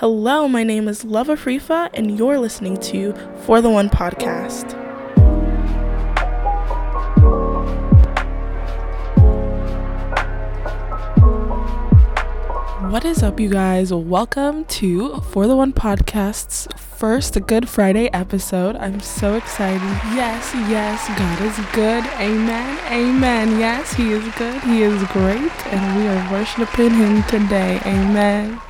Hello, my name is Love Afrifa, and you're listening to For the One podcast. What is up, you guys? Welcome to For the One podcast's first Good Friday episode. I'm so excited. Yes, yes, God is good. Amen. Amen. Yes, He is good. He is great, and we are worshiping Him today. Amen.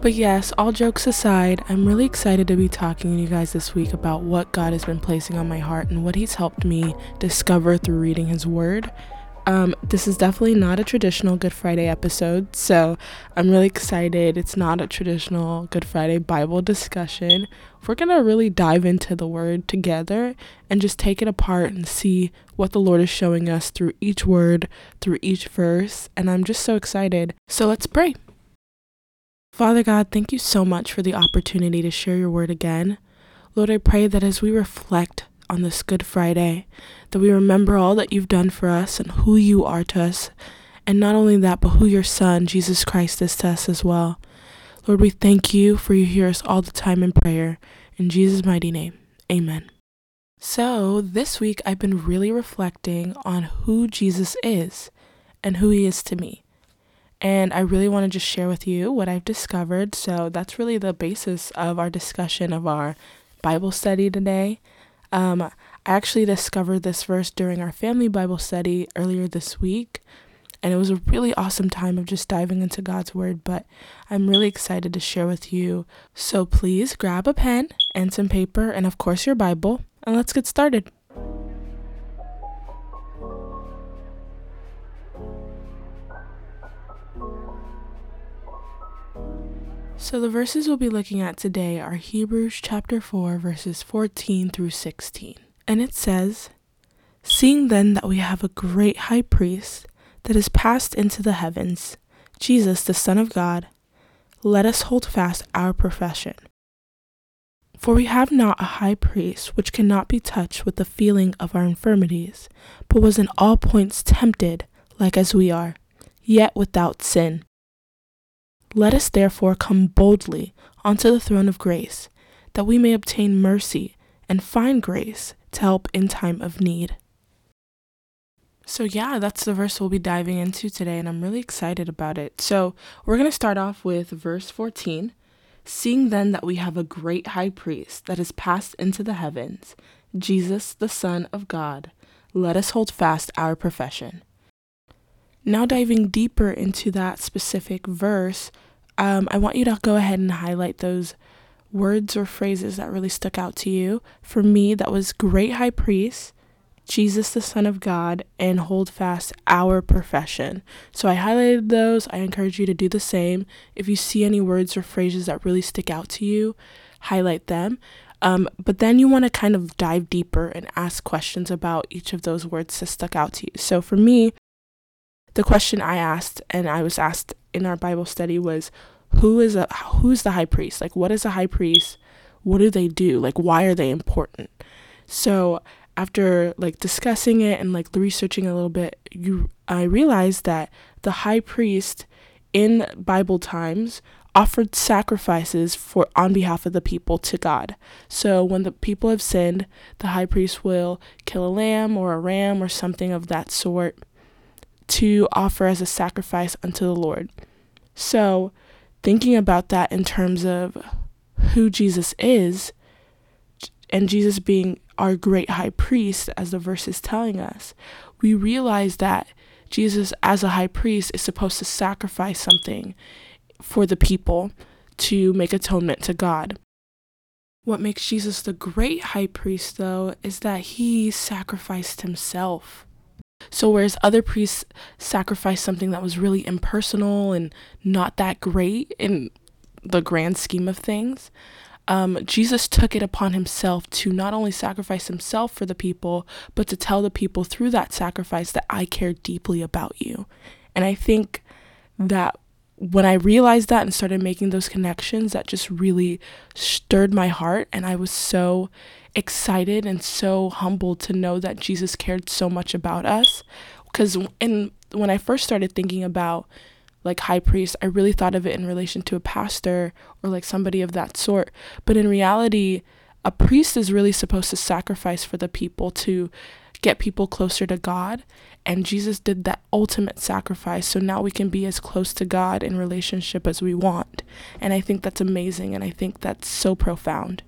But yes, all jokes aside, I'm really excited to be talking to you guys this week about what God has been placing on my heart and what He's helped me discover through reading His Word. Um, this is definitely not a traditional Good Friday episode, so I'm really excited. It's not a traditional Good Friday Bible discussion. We're gonna really dive into the Word together and just take it apart and see what the Lord is showing us through each word, through each verse, and I'm just so excited. So let's pray. Father God, thank you so much for the opportunity to share your word again. Lord, I pray that as we reflect on this Good Friday, that we remember all that you've done for us and who you are to us. And not only that, but who your Son, Jesus Christ, is to us as well. Lord, we thank you for you hear us all the time in prayer. In Jesus' mighty name, amen. So, this week I've been really reflecting on who Jesus is and who he is to me. And I really want to just share with you what I've discovered. So that's really the basis of our discussion of our Bible study today. Um, I actually discovered this verse during our family Bible study earlier this week. And it was a really awesome time of just diving into God's Word. But I'm really excited to share with you. So please grab a pen and some paper, and of course, your Bible, and let's get started. So, the verses we'll be looking at today are Hebrews chapter 4, verses 14 through 16. And it says, Seeing then that we have a great high priest that is passed into the heavens, Jesus, the Son of God, let us hold fast our profession. For we have not a high priest which cannot be touched with the feeling of our infirmities, but was in all points tempted, like as we are, yet without sin. Let us therefore come boldly unto the throne of grace, that we may obtain mercy and find grace to help in time of need. So, yeah, that's the verse we'll be diving into today, and I'm really excited about it. So, we're going to start off with verse 14. Seeing then that we have a great high priest that is passed into the heavens, Jesus, the Son of God, let us hold fast our profession. Now, diving deeper into that specific verse, um, I want you to go ahead and highlight those words or phrases that really stuck out to you. For me, that was great high priest, Jesus, the Son of God, and hold fast our profession. So I highlighted those. I encourage you to do the same. If you see any words or phrases that really stick out to you, highlight them. Um, but then you want to kind of dive deeper and ask questions about each of those words that stuck out to you. So for me, the question I asked and I was asked in our Bible study was who is a who's the high priest? Like what is a high priest? What do they do? Like why are they important? So after like discussing it and like researching a little bit, you I realized that the high priest in Bible times offered sacrifices for on behalf of the people to God. So when the people have sinned, the high priest will kill a lamb or a ram or something of that sort to offer as a sacrifice unto the Lord. So, thinking about that in terms of who Jesus is, and Jesus being our great high priest, as the verse is telling us, we realize that Jesus, as a high priest, is supposed to sacrifice something for the people to make atonement to God. What makes Jesus the great high priest, though, is that he sacrificed himself. So, whereas other priests sacrificed something that was really impersonal and not that great in the grand scheme of things, um, Jesus took it upon himself to not only sacrifice himself for the people, but to tell the people through that sacrifice that I care deeply about you. And I think that when I realized that and started making those connections, that just really stirred my heart. And I was so excited and so humbled to know that Jesus cared so much about us. Because in when I first started thinking about like high priest, I really thought of it in relation to a pastor or like somebody of that sort. But in reality, a priest is really supposed to sacrifice for the people to get people closer to God. And Jesus did that ultimate sacrifice. So now we can be as close to God in relationship as we want. And I think that's amazing. And I think that's so profound.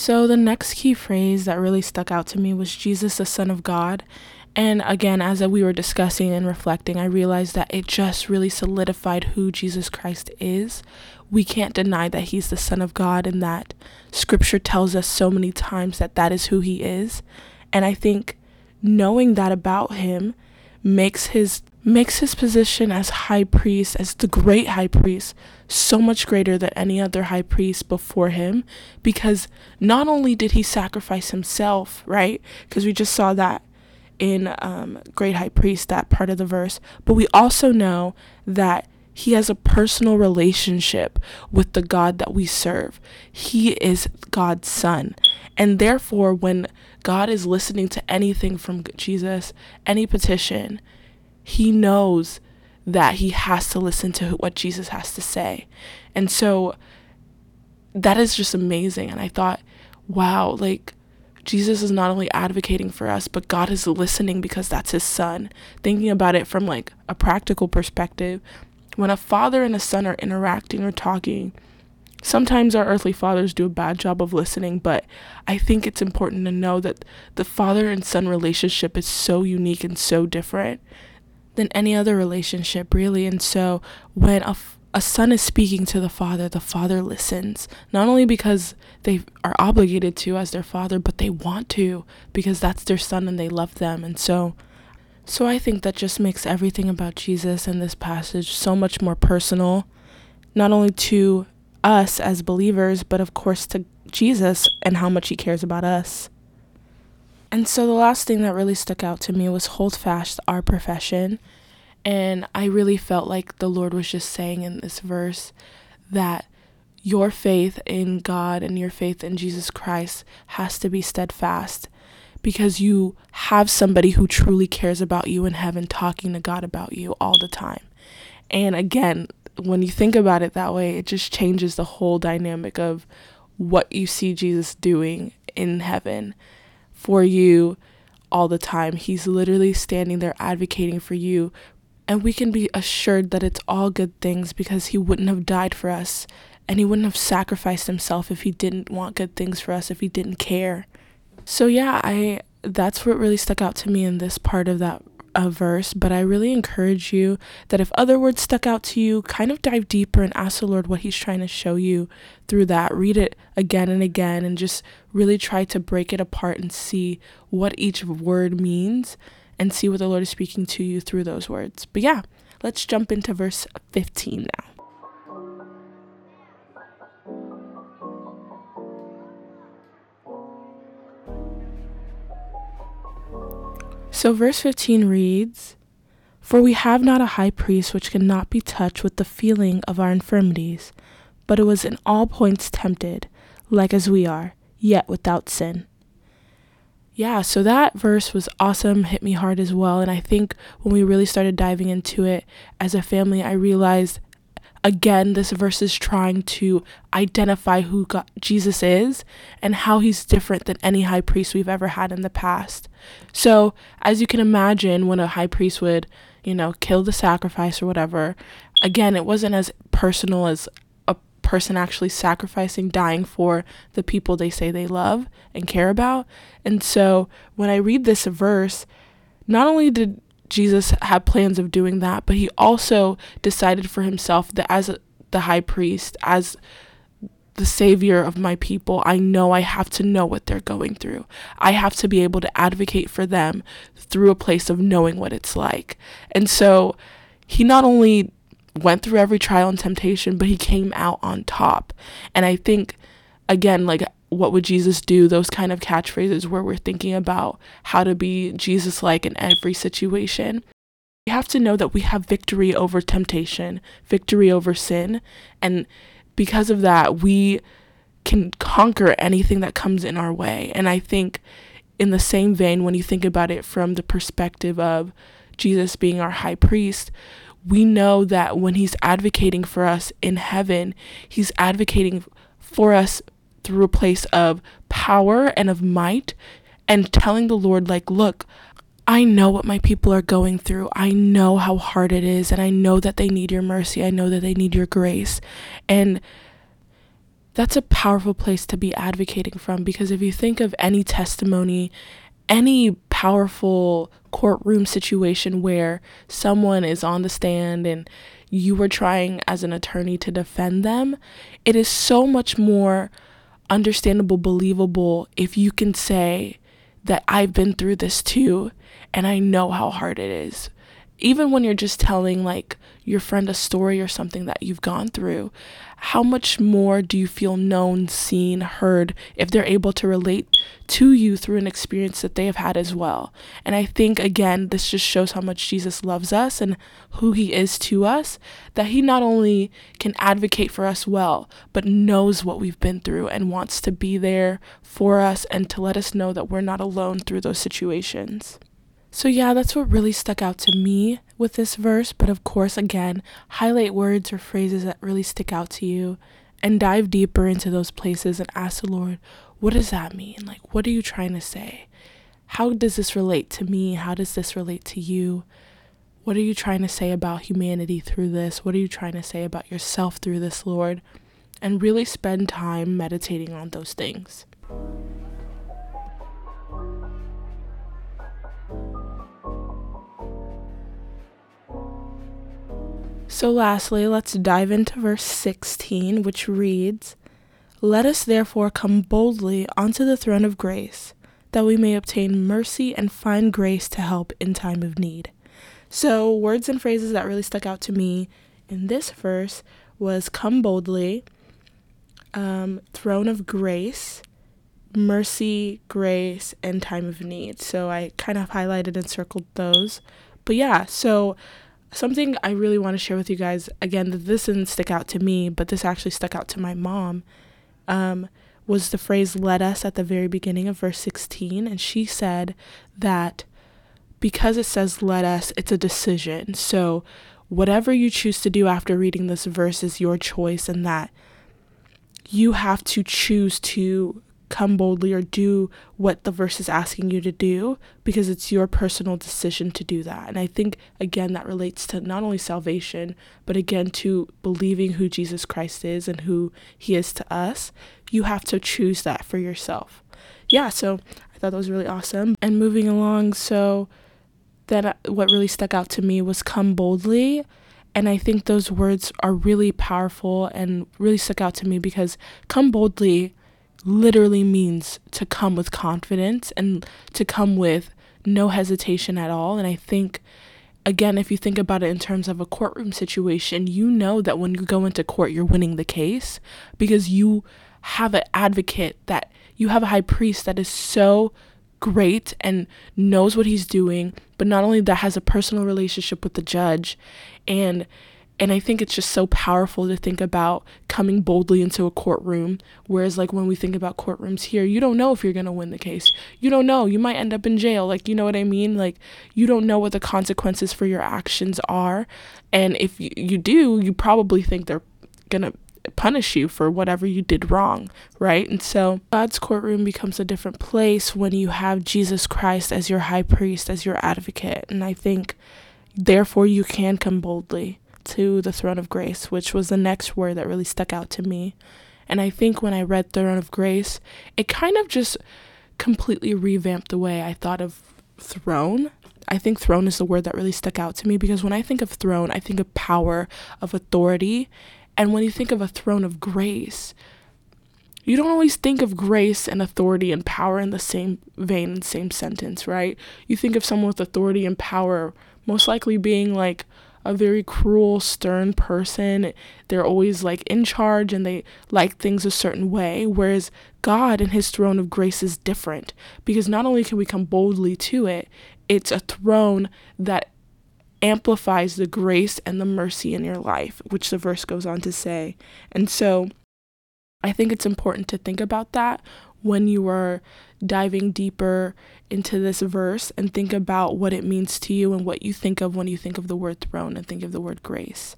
So, the next key phrase that really stuck out to me was Jesus, the Son of God. And again, as we were discussing and reflecting, I realized that it just really solidified who Jesus Christ is. We can't deny that he's the Son of God and that scripture tells us so many times that that is who he is. And I think knowing that about him makes his makes his position as high priest as the great high priest so much greater than any other high priest before him because not only did he sacrifice himself right because we just saw that in um, Great High Priest, that part of the verse, but we also know that he has a personal relationship with the God that we serve. He is God's son. And therefore, when God is listening to anything from Jesus, any petition, he knows that he has to listen to what Jesus has to say. And so that is just amazing. And I thought, wow, like Jesus is not only advocating for us, but God is listening because that's his son. Thinking about it from like a practical perspective, when a father and a son are interacting or talking, sometimes our earthly fathers do a bad job of listening, but I think it's important to know that the father and son relationship is so unique and so different than any other relationship, really. And so when a a son is speaking to the father, the father listens, not only because they are obligated to as their father, but they want to because that's their son and they love them. And so so I think that just makes everything about Jesus in this passage so much more personal, not only to us as believers, but of course to Jesus and how much he cares about us. And so the last thing that really stuck out to me was hold fast our profession and I really felt like the Lord was just saying in this verse that your faith in God and your faith in Jesus Christ has to be steadfast because you have somebody who truly cares about you in heaven talking to God about you all the time. And again, when you think about it that way, it just changes the whole dynamic of what you see Jesus doing in heaven for you all the time. He's literally standing there advocating for you, and we can be assured that it's all good things because He wouldn't have died for us and He wouldn't have sacrificed Himself if He didn't want good things for us, if He didn't care. So, yeah, I that's what really stuck out to me in this part of that uh, verse. But I really encourage you that if other words stuck out to you, kind of dive deeper and ask the Lord what He's trying to show you through that. Read it again and again and just really try to break it apart and see what each word means and see what the Lord is speaking to you through those words. But yeah, let's jump into verse 15 now. So, verse 15 reads For we have not a high priest which cannot be touched with the feeling of our infirmities, but it was in all points tempted, like as we are, yet without sin yeah, so that verse was awesome, hit me hard as well. And I think when we really started diving into it as a family, I realized again, this verse is trying to identify who God, Jesus is and how he's different than any high priest we've ever had in the past. So, as you can imagine, when a high priest would, you know, kill the sacrifice or whatever, again, it wasn't as personal as a person actually sacrificing, dying for the people they say they love and care about. And so when I read this verse, not only did Jesus had plans of doing that, but he also decided for himself that as a, the high priest, as the savior of my people, I know I have to know what they're going through. I have to be able to advocate for them through a place of knowing what it's like. And so he not only went through every trial and temptation, but he came out on top. And I think, again, like, what would Jesus do? Those kind of catchphrases where we're thinking about how to be Jesus like in every situation. We have to know that we have victory over temptation, victory over sin. And because of that, we can conquer anything that comes in our way. And I think, in the same vein, when you think about it from the perspective of Jesus being our high priest, we know that when he's advocating for us in heaven, he's advocating for us through a place of power and of might and telling the Lord, like, look, I know what my people are going through. I know how hard it is, and I know that they need your mercy. I know that they need your grace. And that's a powerful place to be advocating from because if you think of any testimony, any powerful courtroom situation where someone is on the stand and you were trying as an attorney to defend them, it is so much more understandable, believable if you can say that I've been through this too and I know how hard it is. Even when you're just telling like your friend a story or something that you've gone through, how much more do you feel known, seen, heard if they're able to relate to you through an experience that they have had as well? And I think, again, this just shows how much Jesus loves us and who he is to us, that he not only can advocate for us well, but knows what we've been through and wants to be there for us and to let us know that we're not alone through those situations. So, yeah, that's what really stuck out to me with this verse. But of course, again, highlight words or phrases that really stick out to you and dive deeper into those places and ask the Lord, what does that mean? Like, what are you trying to say? How does this relate to me? How does this relate to you? What are you trying to say about humanity through this? What are you trying to say about yourself through this, Lord? And really spend time meditating on those things. So, lastly, let's dive into verse 16, which reads Let us therefore come boldly onto the throne of grace, that we may obtain mercy and find grace to help in time of need. So, words and phrases that really stuck out to me in this verse was come boldly, um, throne of grace, mercy, grace, and time of need. So, I kind of highlighted and circled those. But yeah, so something I really want to share with you guys again that this didn't stick out to me, but this actually stuck out to my mom. Um, was the phrase "let us" at the very beginning of verse 16, and she said that because it says "let us," it's a decision. So whatever you choose to do after reading this verse is your choice, and that you have to choose to come boldly or do what the verse is asking you to do because it's your personal decision to do that. And I think, again, that relates to not only salvation, but again to believing who Jesus Christ is and who he is to us. You have to choose that for yourself. Yeah, so I thought that was really awesome. And moving along, so then uh, what really stuck out to me was come boldly. And I think those words are really powerful and really stuck out to me because come boldly literally means to come with confidence and to come with no hesitation at all. And I think, again, if you think about it in terms of a courtroom situation, you know that when you go into court, you're winning the case because you have an advocate that you have a high priest that is so great and knows what he's doing, but not only that has a personal relationship with the judge and and I think it's just so powerful to think about coming boldly into a courtroom. Whereas, like, when we think about courtrooms here, you don't know if you're going to win the case. You don't know. You might end up in jail. Like, you know what I mean? Like, you don't know what the consequences for your actions are. And if you, you do, you probably think they're going to punish you for whatever you did wrong, right? And so God's courtroom becomes a different place when you have Jesus Christ as your high priest, as your advocate. And I think, therefore, you can come boldly to the throne of grace, which was the next word that really stuck out to me. And I think when I read throne of grace, it kind of just completely revamped the way I thought of throne. I think throne is the word that really stuck out to me because when I think of throne, I think of power, of authority. And when you think of a throne of grace, you don't always think of grace and authority and power in the same vein and same sentence, right? You think of someone with authority and power most likely being like a very cruel, stern person. They're always like in charge and they like things a certain way. Whereas God and his throne of grace is different because not only can we come boldly to it, it's a throne that amplifies the grace and the mercy in your life, which the verse goes on to say. And so I think it's important to think about that when you are diving deeper into this verse and think about what it means to you and what you think of when you think of the word throne and think of the word grace.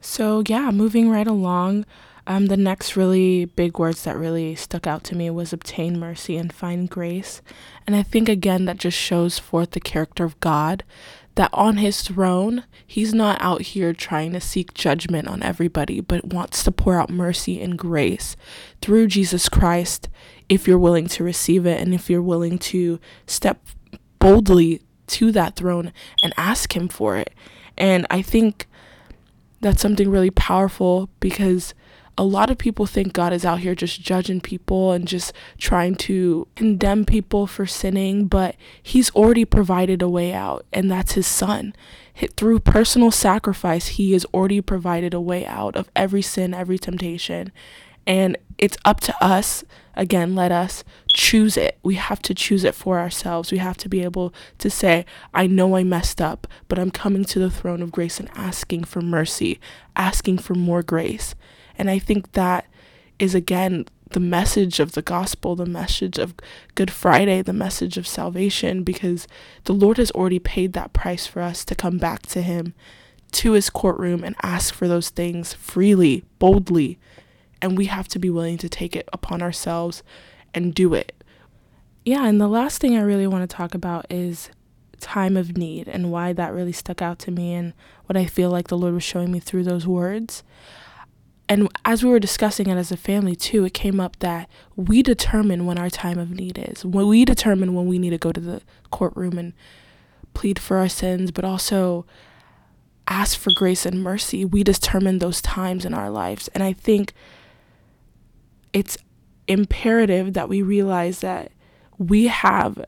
So, yeah, moving right along, um, the next really big words that really stuck out to me was obtain mercy and find grace. And I think, again, that just shows forth the character of God that on his throne, he's not out here trying to seek judgment on everybody, but wants to pour out mercy and grace through Jesus Christ if you're willing to receive it and if you're willing to step boldly to that throne and ask him for it. And I think that's something really powerful because a lot of people think God is out here just judging people and just trying to condemn people for sinning, but He's already provided a way out, and that's His Son. Through personal sacrifice, He has already provided a way out of every sin, every temptation. And it's up to us, again, let us choose it. We have to choose it for ourselves. We have to be able to say, I know I messed up, but I'm coming to the throne of grace and asking for mercy, asking for more grace. And I think that is again the message of the gospel, the message of Good Friday, the message of salvation, because the Lord has already paid that price for us to come back to Him, to His courtroom, and ask for those things freely, boldly. And we have to be willing to take it upon ourselves and do it. Yeah, and the last thing I really want to talk about is time of need and why that really stuck out to me and what I feel like the Lord was showing me through those words and as we were discussing it as a family too, it came up that we determine when our time of need is. When we determine when we need to go to the courtroom and plead for our sins, but also ask for grace and mercy. We determine those times in our lives. And I think it's imperative that we realize that we have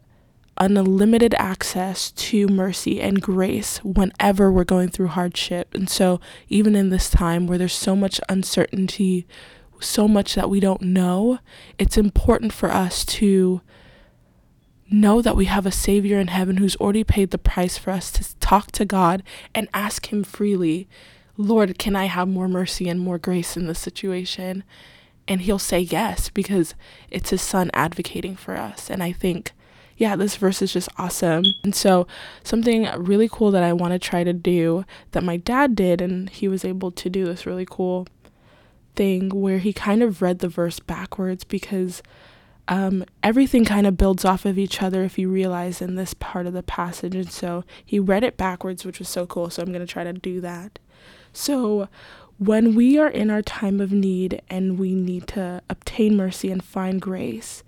unlimited access to mercy and grace whenever we're going through hardship. And so, even in this time where there's so much uncertainty, so much that we don't know, it's important for us to know that we have a Savior in heaven who's already paid the price for us to talk to God and ask Him freely, Lord, can I have more mercy and more grace in this situation? And He'll say yes because it's His Son advocating for us. And I think yeah, this verse is just awesome. And so, something really cool that I want to try to do that my dad did, and he was able to do this really cool thing where he kind of read the verse backwards because um, everything kind of builds off of each other if you realize in this part of the passage. And so he read it backwards, which was so cool. So I'm going to try to do that. So when we are in our time of need and we need to obtain mercy and find grace,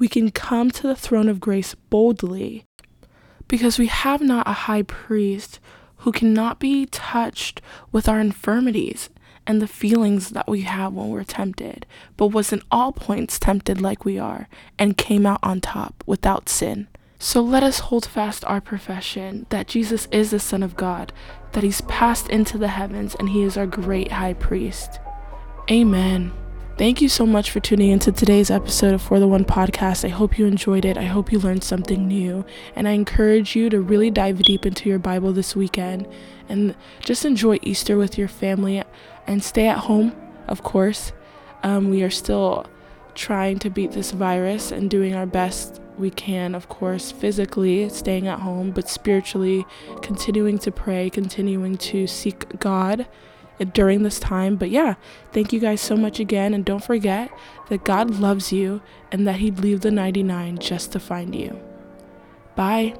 we can come to the throne of grace boldly because we have not a high priest who cannot be touched with our infirmities and the feelings that we have when we're tempted, but was in all points tempted like we are, and came out on top without sin. So let us hold fast our profession that Jesus is the Son of God, that He's passed into the heavens, and He is our great high priest. Amen. Thank you so much for tuning into today's episode of For the One podcast. I hope you enjoyed it. I hope you learned something new. And I encourage you to really dive deep into your Bible this weekend and just enjoy Easter with your family and stay at home, of course. Um, we are still trying to beat this virus and doing our best we can, of course, physically staying at home, but spiritually continuing to pray, continuing to seek God during this time. But yeah, thank you guys so much again. And don't forget that God loves you and that He'd leave the 99 just to find you. Bye.